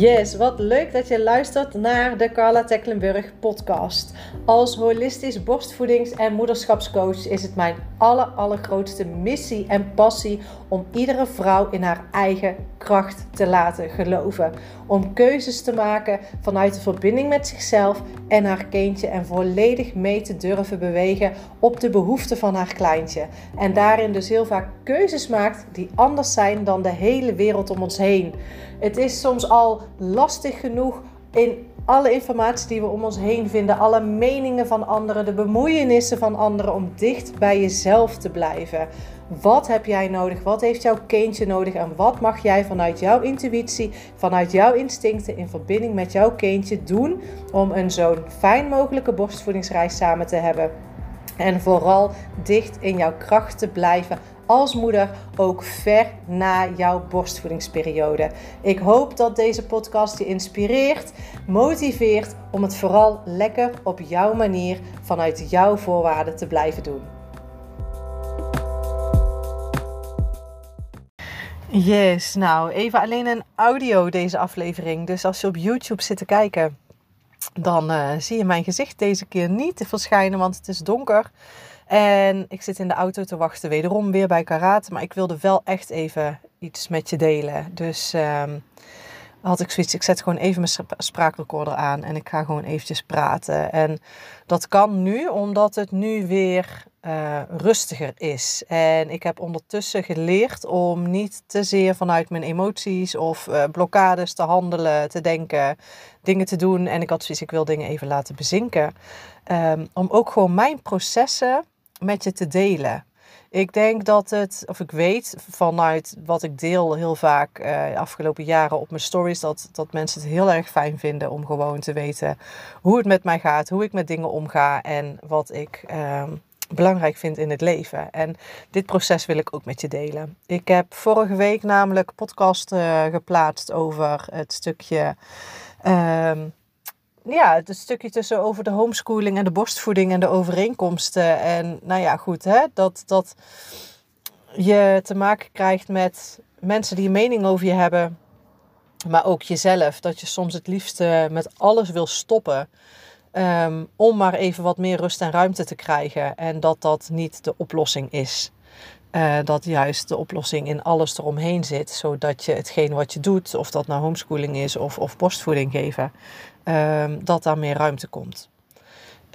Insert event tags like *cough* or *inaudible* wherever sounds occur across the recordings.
Yes, wat leuk dat je luistert naar de Carla Tecklenburg podcast. Als holistisch borstvoedings- en moederschapscoach is het mijn aller, allergrootste missie en passie om iedere vrouw in haar eigen kracht te laten geloven. Om keuzes te maken vanuit de verbinding met zichzelf en haar kindje en volledig mee te durven bewegen op de behoeften van haar kleintje. En daarin dus heel vaak keuzes maakt die anders zijn dan de hele wereld om ons heen. Het is soms al lastig genoeg in alle informatie die we om ons heen vinden, alle meningen van anderen, de bemoeienissen van anderen, om dicht bij jezelf te blijven. Wat heb jij nodig? Wat heeft jouw kindje nodig? En wat mag jij vanuit jouw intuïtie, vanuit jouw instincten in verbinding met jouw kindje doen om een zo'n fijn mogelijke borstvoedingsreis samen te hebben? En vooral dicht in jouw kracht te blijven als moeder ook ver na jouw borstvoedingsperiode. Ik hoop dat deze podcast je inspireert, motiveert om het vooral lekker op jouw manier vanuit jouw voorwaarden te blijven doen. Yes, nou even alleen een audio deze aflevering. Dus als je op YouTube zit te kijken, dan uh, zie je mijn gezicht deze keer niet verschijnen, want het is donker. En ik zit in de auto te wachten, wederom weer bij karate. Maar ik wilde wel echt even iets met je delen. Dus um, had ik zoiets, ik zet gewoon even mijn spraakrecorder aan en ik ga gewoon eventjes praten. En dat kan nu, omdat het nu weer uh, rustiger is. En ik heb ondertussen geleerd om niet te zeer vanuit mijn emoties of uh, blokkades te handelen, te denken, dingen te doen. En ik had zoiets, ik wil dingen even laten bezinken. Um, om ook gewoon mijn processen met je te delen. Ik denk dat het, of ik weet vanuit wat ik deel heel vaak uh, de afgelopen jaren op mijn stories, dat, dat mensen het heel erg fijn vinden om gewoon te weten hoe het met mij gaat, hoe ik met dingen omga en wat ik uh, belangrijk vind in het leven. En dit proces wil ik ook met je delen. Ik heb vorige week namelijk podcast uh, geplaatst over het stukje. Uh, ja, het stukje tussen over de homeschooling en de borstvoeding en de overeenkomsten. En nou ja, goed, hè, dat, dat je te maken krijgt met mensen die een mening over je hebben, maar ook jezelf. Dat je soms het liefste met alles wil stoppen. Um, om maar even wat meer rust en ruimte te krijgen. En dat dat niet de oplossing is. Uh, dat juist de oplossing in alles eromheen zit. Zodat je hetgeen wat je doet, of dat nou homeschooling is of, of borstvoeding geven, uh, dat daar meer ruimte komt.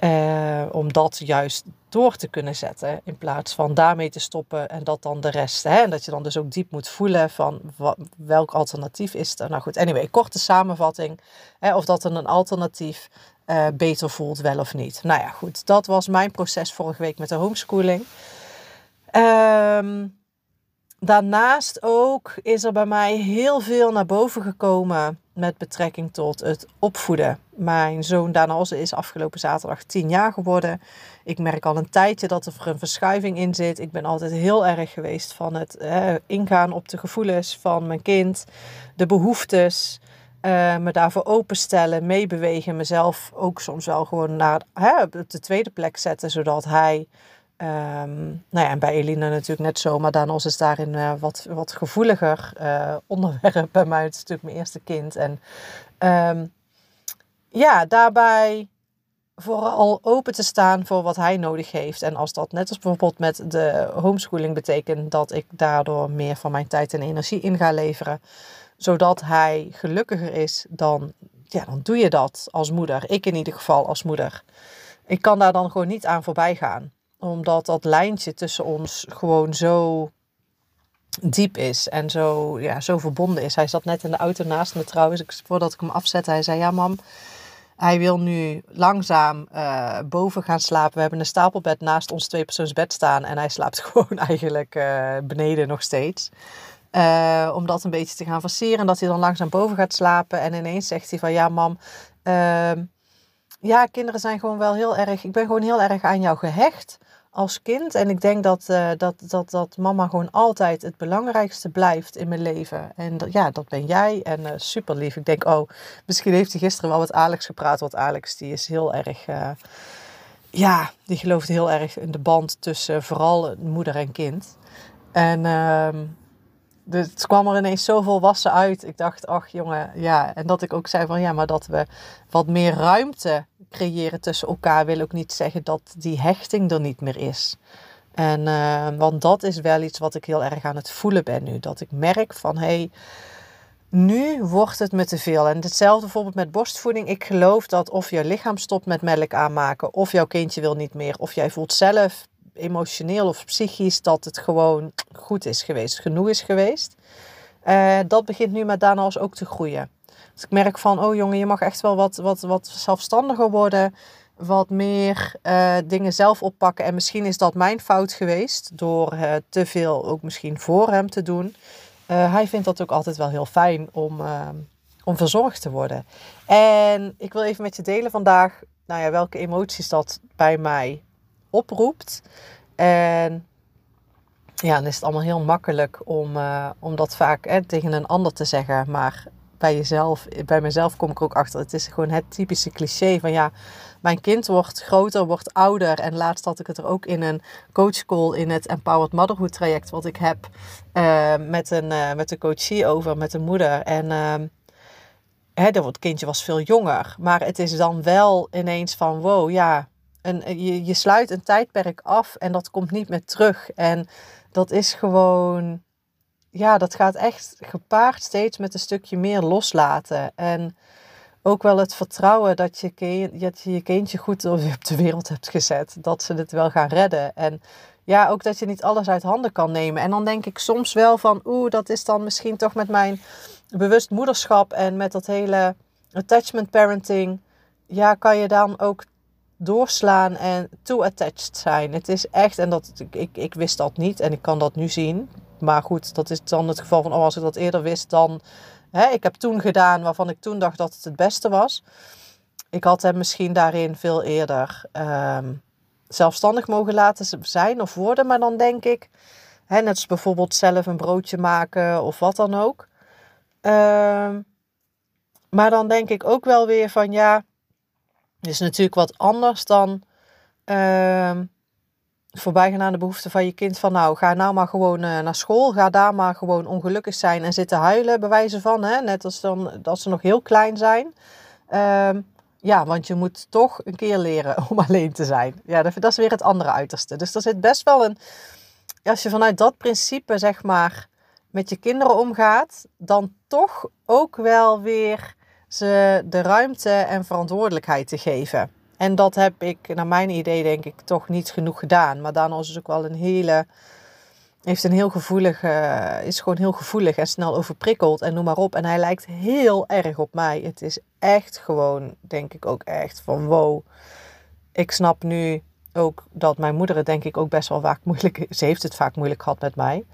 Uh, om dat juist door te kunnen zetten in plaats van daarmee te stoppen en dat dan de rest. Hè? En dat je dan dus ook diep moet voelen van wat, welk alternatief is er. Nou goed, anyway, korte samenvatting. Hè, of dat een alternatief uh, beter voelt, wel of niet. Nou ja, goed, dat was mijn proces vorige week met de homeschooling. Um, daarnaast ook is er bij mij heel veel naar boven gekomen met betrekking tot het opvoeden. Mijn zoon Danalze is afgelopen zaterdag tien jaar geworden. Ik merk al een tijdje dat er een verschuiving in zit. Ik ben altijd heel erg geweest van het ingaan op de gevoelens van mijn kind, de behoeftes. Uh, me daarvoor openstellen, meebewegen, mezelf ook soms wel gewoon naar hè, op de tweede plek zetten, zodat hij Um, nou ja, en bij Elina natuurlijk net zo, maar Danos is daarin uh, wat, wat gevoeliger uh, onderwerp *laughs* bij mij. Het is natuurlijk mijn eerste kind. En um, ja, daarbij vooral open te staan voor wat hij nodig heeft. En als dat net als bijvoorbeeld met de homeschooling betekent dat ik daardoor meer van mijn tijd en energie in ga leveren, zodat hij gelukkiger is, dan, ja, dan doe je dat als moeder. Ik in ieder geval als moeder. Ik kan daar dan gewoon niet aan voorbij gaan omdat dat lijntje tussen ons gewoon zo diep is en zo, ja, zo verbonden is. Hij zat net in de auto naast me trouwens. Ik, voordat ik hem afzette, hij zei: Ja, mam. Hij wil nu langzaam uh, boven gaan slapen. We hebben een stapelbed naast ons tweepersoonsbed staan. En hij slaapt *laughs* gewoon eigenlijk uh, beneden nog steeds. Uh, om dat een beetje te gaan forceren. Dat hij dan langzaam boven gaat slapen. En ineens zegt hij van ja mam, ehm, ja kinderen zijn gewoon wel heel erg, ik ben gewoon heel erg aan jou gehecht als kind. En ik denk dat, uh, dat, dat, dat mama gewoon altijd het belangrijkste blijft in mijn leven. En ja, dat ben jij. En uh, super lief. Ik denk, oh, misschien heeft hij gisteren wel met Alex gepraat. Want Alex die is heel erg, uh, ja, die gelooft heel erg in de band tussen vooral moeder en kind. En ehm, dus het kwam er ineens zo volwassen uit. Ik dacht, ach jongen, ja. En dat ik ook zei van ja, maar dat we wat meer ruimte creëren tussen elkaar, wil ook niet zeggen dat die hechting er niet meer is. En, uh, want dat is wel iets wat ik heel erg aan het voelen ben nu. Dat ik merk van hé, hey, nu wordt het me te veel. En hetzelfde bijvoorbeeld met borstvoeding. Ik geloof dat of je lichaam stopt met melk aanmaken, of jouw kindje wil niet meer, of jij voelt zelf emotioneel of psychisch dat het gewoon goed is geweest, genoeg is geweest. Uh, dat begint nu met Dana's ook te groeien. Dus ik merk van, oh jongen, je mag echt wel wat, wat, wat zelfstandiger worden. Wat meer uh, dingen zelf oppakken. En misschien is dat mijn fout geweest. Door uh, te veel ook misschien voor hem te doen. hij vindt dat ook altijd wel heel fijn om, om verzorgd te worden. En ik wil even met je delen vandaag. Nou ja, welke emoties dat bij mij oproept. En ja, dan is het allemaal heel makkelijk om, uh, om dat vaak hè, tegen een ander te zeggen. Maar bij jezelf, bij mezelf kom ik ook achter. Het is gewoon het typische cliché van ja, mijn kind wordt groter, wordt ouder. En laatst had ik het er ook in een coachcall in het Empowered Motherhood traject wat ik heb uh, met, een, uh, met een coachie over, met een moeder. En ehm, hè, het kindje was veel jonger. Maar het is dan wel ineens van wow, ja, een, je, je sluit een tijdperk af en dat komt niet meer terug. En dat is gewoon, ja, dat gaat echt gepaard steeds met een stukje meer loslaten. En ook wel het vertrouwen dat je, dat je je kindje goed op de wereld hebt gezet. Dat ze het wel gaan redden. En ja, ook dat je niet alles uit handen kan nemen. En dan denk ik soms wel van, oeh, dat is dan misschien toch met mijn bewust moederschap en met dat hele attachment parenting. Ja, kan je dan ook doorslaan en too attached zijn. Het is echt, en dat, ik, ik wist dat niet en ik kan dat nu zien. Maar goed, dat is dan het geval van, oh, als ik dat eerder wist, dan... Hè, ik heb toen gedaan waarvan ik toen dacht dat het het beste was. Ik had hem misschien daarin veel eerder um, zelfstandig mogen laten zijn of worden. Maar dan denk ik, hè, net als bijvoorbeeld zelf een broodje maken of wat dan ook. Um, maar dan denk ik ook wel weer van, ja is natuurlijk wat anders dan uh, voorbij gaan aan de behoeften van je kind. Van nou, ga nou maar gewoon uh, naar school. Ga daar maar gewoon ongelukkig zijn en zitten huilen, bij wijze van. Hè? Net als dan, dat ze nog heel klein zijn. Uh, ja, want je moet toch een keer leren *laughs* om alleen te zijn. Ja, dat, dat is weer het andere uiterste. Dus er zit best wel een... Als je vanuit dat principe, zeg maar, met je kinderen omgaat, dan toch ook wel weer ze de ruimte en verantwoordelijkheid te geven. En dat heb ik, naar mijn idee, denk ik, toch niet genoeg gedaan. Maar daarna is ook wel een hele. Heeft een heel gevoelig, is gewoon heel gevoelig en snel overprikkeld en noem maar op. En hij lijkt heel erg op mij. Het is echt gewoon, denk ik ook echt van wow. Ik snap nu ook dat mijn moeder het denk ik ook best wel vaak moeilijk... Ze heeft het vaak moeilijk gehad met mij.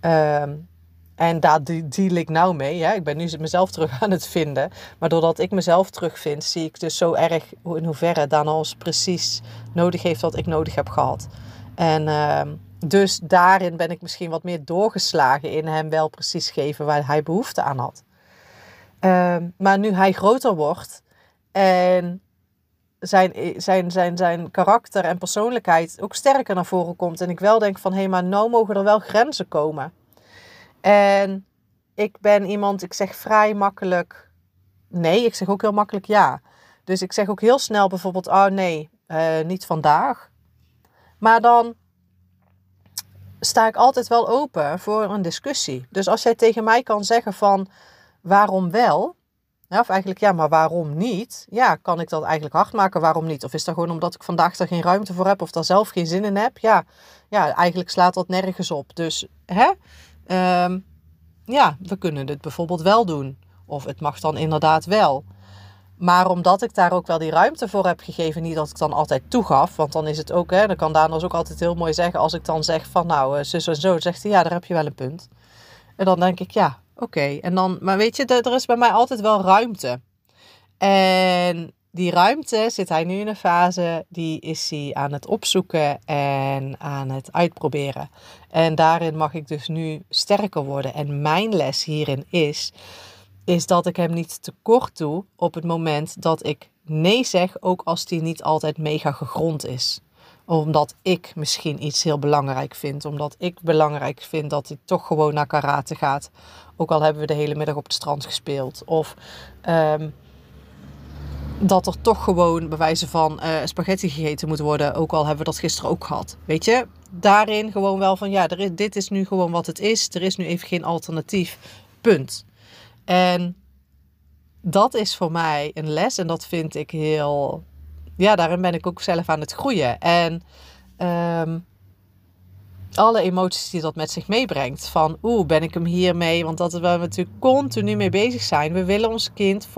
Um, en daar deal ik nou mee. Ja. Ik ben nu mezelf terug aan het vinden. Maar doordat ik mezelf terugvind, zie ik dus zo erg in hoeverre Danos precies nodig heeft wat ik nodig heb gehad. En uh, dus daarin ben ik misschien wat meer doorgeslagen in hem wel precies geven waar hij behoefte aan had. Uh, maar nu hij groter wordt en zijn, zijn, zijn, zijn karakter en persoonlijkheid ook sterker naar voren komt. En ik wel denk van hé, maar nou mogen er wel grenzen komen. En ik ben iemand, ik zeg vrij makkelijk nee. Ik zeg ook heel makkelijk ja. Dus ik zeg ook heel snel bijvoorbeeld, oh nee, uh, niet vandaag. Maar dan sta ik altijd wel open voor een discussie. Dus als jij tegen mij kan zeggen van waarom wel, of eigenlijk ja, maar waarom niet? Ja, kan ik dat eigenlijk hard maken? Waarom niet? Of is dat gewoon omdat ik vandaag er geen ruimte voor heb of daar zelf geen zin in heb? Ja, ja eigenlijk slaat dat nergens op. Dus hè? Um, ja, we kunnen dit bijvoorbeeld wel doen. Of het mag dan inderdaad wel. Maar omdat ik daar ook wel die ruimte voor heb gegeven, niet dat ik dan altijd toegaf. Want dan is het ook, hè, dan kan Daan ook altijd heel mooi zeggen. Als ik dan zeg van nou, uh, zus en zo, zegt hij ja, daar heb je wel een punt. En dan denk ik ja, oké. En dan, maar weet je, er is bij mij altijd wel ruimte. En die ruimte zit hij nu in een fase, die is hij aan het opzoeken en aan het uitproberen. En daarin mag ik dus nu sterker worden. En mijn les hierin is, is dat ik hem niet tekort doe op het moment dat ik nee zeg, ook als die niet altijd mega gegrond is. Omdat ik misschien iets heel belangrijk vind. Omdat ik belangrijk vind dat hij toch gewoon naar karate gaat. Ook al hebben we de hele middag op het strand gespeeld. Of ehm, dat er toch gewoon bij wijze van uh, spaghetti gegeten moet worden. Ook al hebben we dat gisteren ook gehad. Weet je, daarin gewoon wel van ja, er is, dit is nu gewoon wat het is. Er is nu even geen alternatief. Punt. En dat is voor mij een les en dat vind ik heel. Ja, daarin ben ik ook zelf aan het groeien. En um, alle emoties die dat met zich meebrengt. Van oeh, ben ik hem hiermee? Want dat we natuurlijk continu mee bezig zijn. We willen ons kind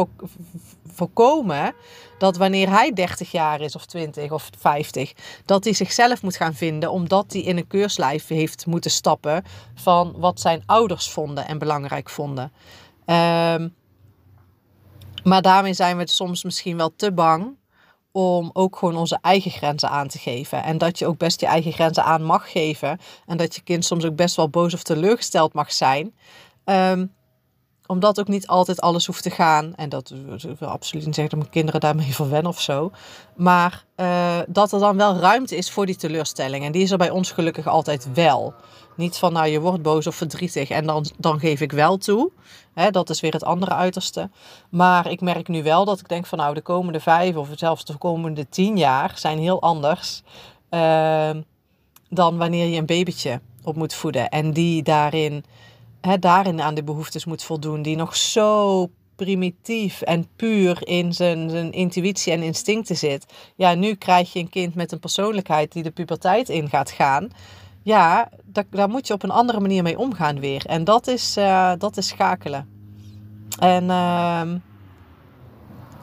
voorkomen dat wanneer hij 30 jaar is of 20 of 50, dat hij zichzelf moet gaan vinden omdat hij in een keurslijf heeft moeten stappen van wat zijn ouders vonden en belangrijk vonden. Um, maar daarmee zijn we soms misschien wel te bang om ook gewoon onze eigen grenzen aan te geven. En dat je ook best je eigen grenzen aan mag geven. En dat je kind soms ook best wel boos of teleurgesteld mag zijn. Um, omdat ook niet altijd alles hoeft te gaan. En dat wil absoluut niet zeggen dat mijn kinderen daarmee *laughs* verwennen of zo. Maar uh, dat er dan wel ruimte is voor die teleurstelling. En die is er bij ons gelukkig altijd wel. Niet van nou je wordt boos of verdrietig en dan, dan geef ik wel toe. Hè, dat is weer het andere uiterste. Maar ik merk nu wel dat ik denk van nou de komende vijf of zelfs de komende tien jaar zijn heel anders. Uh, dan wanneer je een babytje op moet voeden. En die daarin hè, daarin aan de behoeftes moet voldoen. Die nog zo primitief en puur in zijn, zijn intuïtie en instincten zit. Ja, nu krijg je een kind met een persoonlijkheid die de puberteit in gaat gaan. Ja, daar, daar moet je op een andere manier mee omgaan weer. En dat is, uh, dat is schakelen. En uh,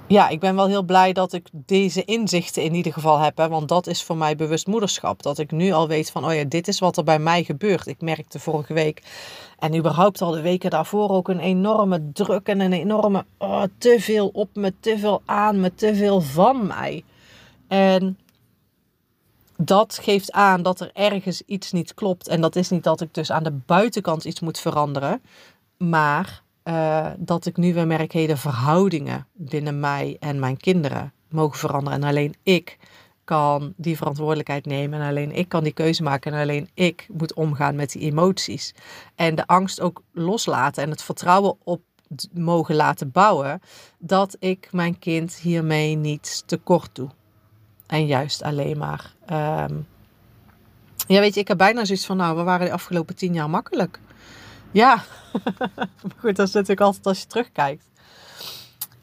ja, ik ben wel heel blij dat ik deze inzichten in ieder geval heb. Want dat is voor mij bewust moederschap. Dat ik nu al weet van, oh ja, dit is wat er bij mij gebeurt. Ik merkte vorige week en überhaupt al de weken daarvoor ook een enorme druk en een enorme oh, te veel op me, te veel aan me, te veel van mij. En dat geeft aan dat er ergens iets niet klopt. En dat is niet dat ik dus aan de buitenkant iets moet veranderen. Maar uh, dat ik nu weer merk, hey, de verhoudingen binnen mij en mijn kinderen mogen veranderen. En alleen ik kan die verantwoordelijkheid nemen. En alleen ik kan die keuze maken. En alleen ik moet omgaan met die emoties. En de angst ook loslaten. En het vertrouwen op mogen laten bouwen. Dat ik mijn kind hiermee niet tekort doe. En juist alleen maar. Um... Ja, weet je, ik heb bijna zoiets van, nou, we waren de afgelopen tien jaar makkelijk. Ja, *laughs* goed, dat is natuurlijk altijd als je terugkijkt.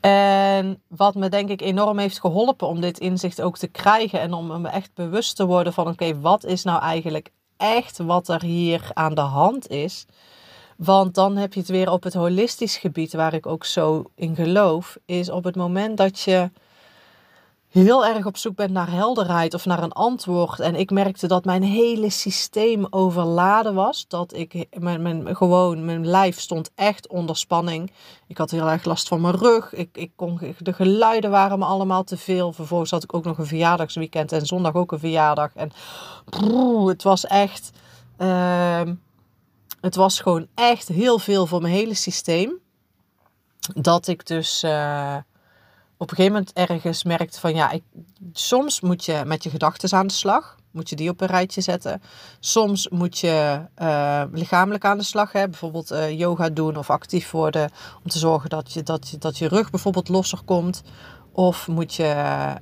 En wat me denk ik enorm heeft geholpen om dit inzicht ook te krijgen en om me echt bewust te worden van oké, wat is nou eigenlijk echt wat er hier aan de hand is? Want dan heb je het weer op het holistisch gebied waar ik ook zo in geloof, is op het moment dat je heel erg op zoek bent naar helderheid of naar een antwoord. En ik merkte dat mijn hele systeem overladen was. Dat ik mijn, mijn, gewoon, mijn lijf stond echt onder spanning. Ik had heel erg last van mijn rug. Ik, ik kon, de geluiden waren me allemaal te veel. Vervolgens had ik ook nog een verjaardagsweekend en zondag ook een verjaardag. En het was echt. Uh, het was gewoon echt heel veel voor mijn hele systeem. Dat ik dus. Uh, op een gegeven moment ergens merkt van ja, ik, soms moet je met je gedachten aan de slag. Moet je die op een rijtje zetten. Soms moet je uh, lichamelijk aan de slag. Hè? Bijvoorbeeld uh, yoga doen of actief worden. Om te zorgen dat je, dat, je, dat je rug bijvoorbeeld losser komt. Of moet je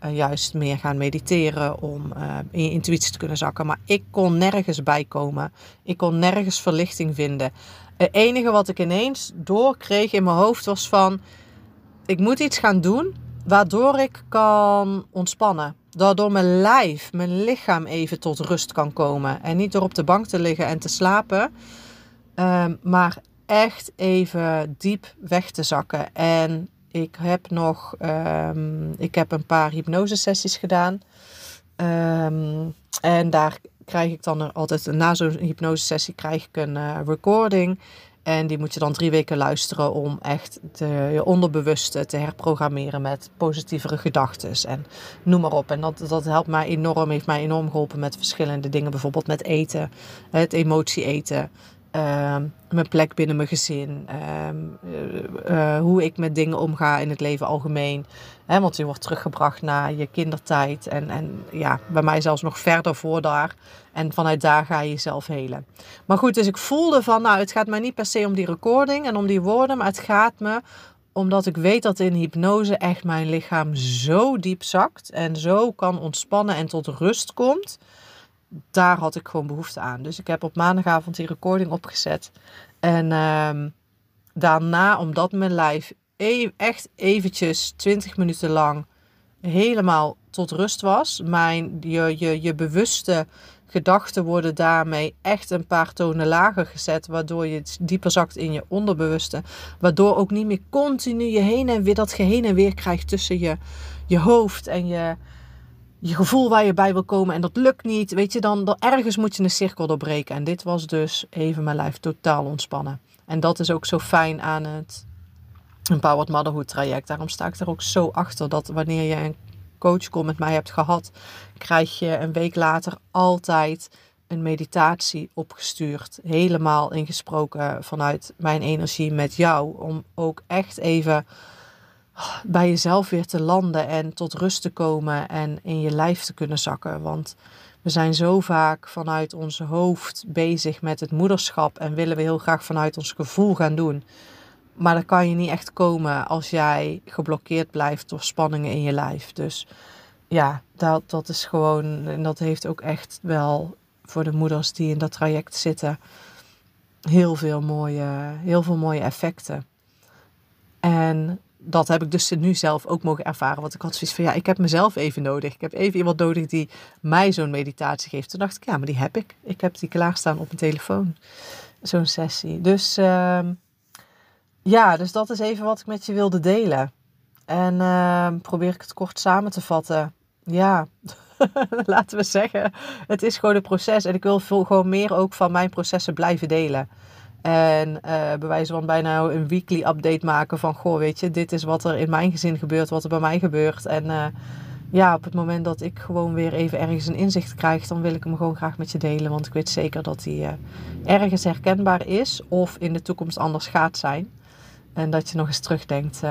uh, juist meer gaan mediteren om in je intuïtie te kunnen zakken. Maar ik kon nergens bijkomen. Ik kon nergens verlichting vinden. Het enige wat ik ineens doorkreeg in mijn hoofd was van... Ik moet iets gaan doen waardoor ik kan ontspannen. Waardoor mijn lijf, mijn lichaam even tot rust kan komen. En niet door op de bank te liggen en te slapen, um, maar echt even diep weg te zakken. En ik heb nog, um, ik heb een paar hypnosesessies gedaan. Um, en daar krijg ik dan altijd, na zo'n hypnosesessie krijg ik een uh, recording. En die moet je dan drie weken luisteren om echt de, je onderbewuste te herprogrammeren met positievere gedachten. En noem maar op. En dat, dat helpt mij enorm, heeft mij enorm geholpen met verschillende dingen. Bijvoorbeeld met eten, het emotie eten. Ehm, mijn plek binnen mijn gezin. Ehm, eh, eh, hoe ik met dingen omga in het leven algemeen. Hè, want je wordt teruggebracht naar je kindertijd. En, en ja, bij mij zelfs nog verder voor daar. En vanuit daar ga je jezelf helen. Maar goed, dus ik voelde van, nou, het gaat mij niet per se om die recording en om die woorden. Maar het gaat me omdat ik weet dat in hypnose echt mijn lichaam zo diep zakt. En zo kan ontspannen en tot rust komt daar had ik gewoon behoefte aan. Dus ik heb op maandagavond die recording opgezet. En ehm, daarna, omdat mijn lijf e echt eventjes 20 minuten lang helemaal tot rust was. Mijn, je, je, je bewuste gedachten worden daarmee echt een paar tonen lager gezet. Waardoor je dieper zakt in je onderbewuste. Waardoor ook niet meer continu je heen en weer dat geheen en weer krijgt tussen je, je hoofd en je, je gevoel waar je bij wil komen en dat lukt niet, weet je, dan, ergens moet je een cirkel doorbreken. En dit was dus even mijn lijf totaal ontspannen. En dat is ook zo fijn aan het Empowered Motherhood traject. Daarom sta ik er ook zo achter dat wanneer je een coachcall met mij hebt gehad, krijg je een week later altijd een meditatie opgestuurd. Helemaal ingesproken vanuit mijn energie met jou. Om ook echt even bij jezelf weer te landen en tot rust te komen en in je lijf te kunnen zakken. Want we zijn zo vaak vanuit ons hoofd bezig met het moederschap en willen we heel graag vanuit ons gevoel gaan doen. Maar dat kan je niet echt komen als jij geblokkeerd blijft door spanningen in je lijf. Dus ja, dat, dat is gewoon, en dat heeft ook echt wel voor de moeders die in dat traject zitten, heel veel mooie, heel veel mooie effecten. En dat heb ik dus nu zelf ook mogen ervaren. Want ik had zoiets van, ja, ik heb mezelf even nodig. Ik heb even iemand nodig die mij zo'n meditatie geeft. Toen dacht ik, ja, maar die heb ik. Ik heb die klaarstaan op mijn telefoon. Zo'n sessie. Dus uh, ja, dus dat is even wat ik met je wilde delen. En uh, probeer ik het kort samen te vatten. Ja, *laughs* laten we zeggen, het is gewoon een proces. En ik wil veel, gewoon meer ook van mijn processen blijven delen. En uh, bij wijze van bijna een weekly update maken van, goh, weet je, dit is wat er in mijn gezin gebeurt, wat er bij mij gebeurt. En uh, ja, op het moment dat ik gewoon weer even ergens een inzicht krijg, dan wil ik hem gewoon graag met je delen. Want ik weet zeker dat hij uh, ergens herkenbaar is of in de toekomst anders gaat zijn. En dat je nog eens terugdenkt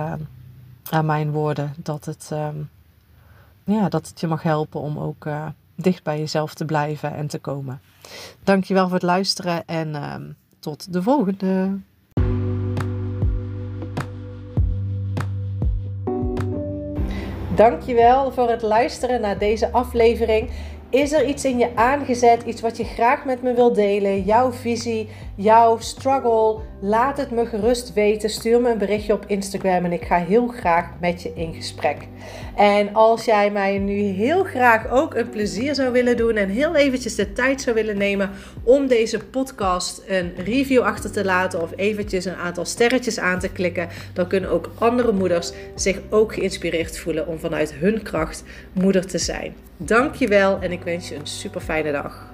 aan mijn woorden. Dat het, ja, dat het je mag helpen om ook dicht bij jezelf te blijven en te komen. Dankjewel voor het luisteren en ehm, tot de volgende. Dankjewel voor het luisteren naar deze aflevering. Is er iets in je aangezet, iets wat je graag met me wilt delen? Jouw visie, jouw struggle? Laat het me gerust weten. Stuur me een berichtje op Instagram en ik ga heel graag met je in gesprek. En als jij mij nu heel graag ook een plezier zou willen doen en heel eventjes de tijd zou willen nemen om deze podcast een review achter te laten of eventjes een aantal sterretjes aan te klikken, dan kunnen ook andere moeders zich ook geïnspireerd voelen om vanuit hun kracht moeder te zijn. Dankjewel en ik wens je een super fijne dag.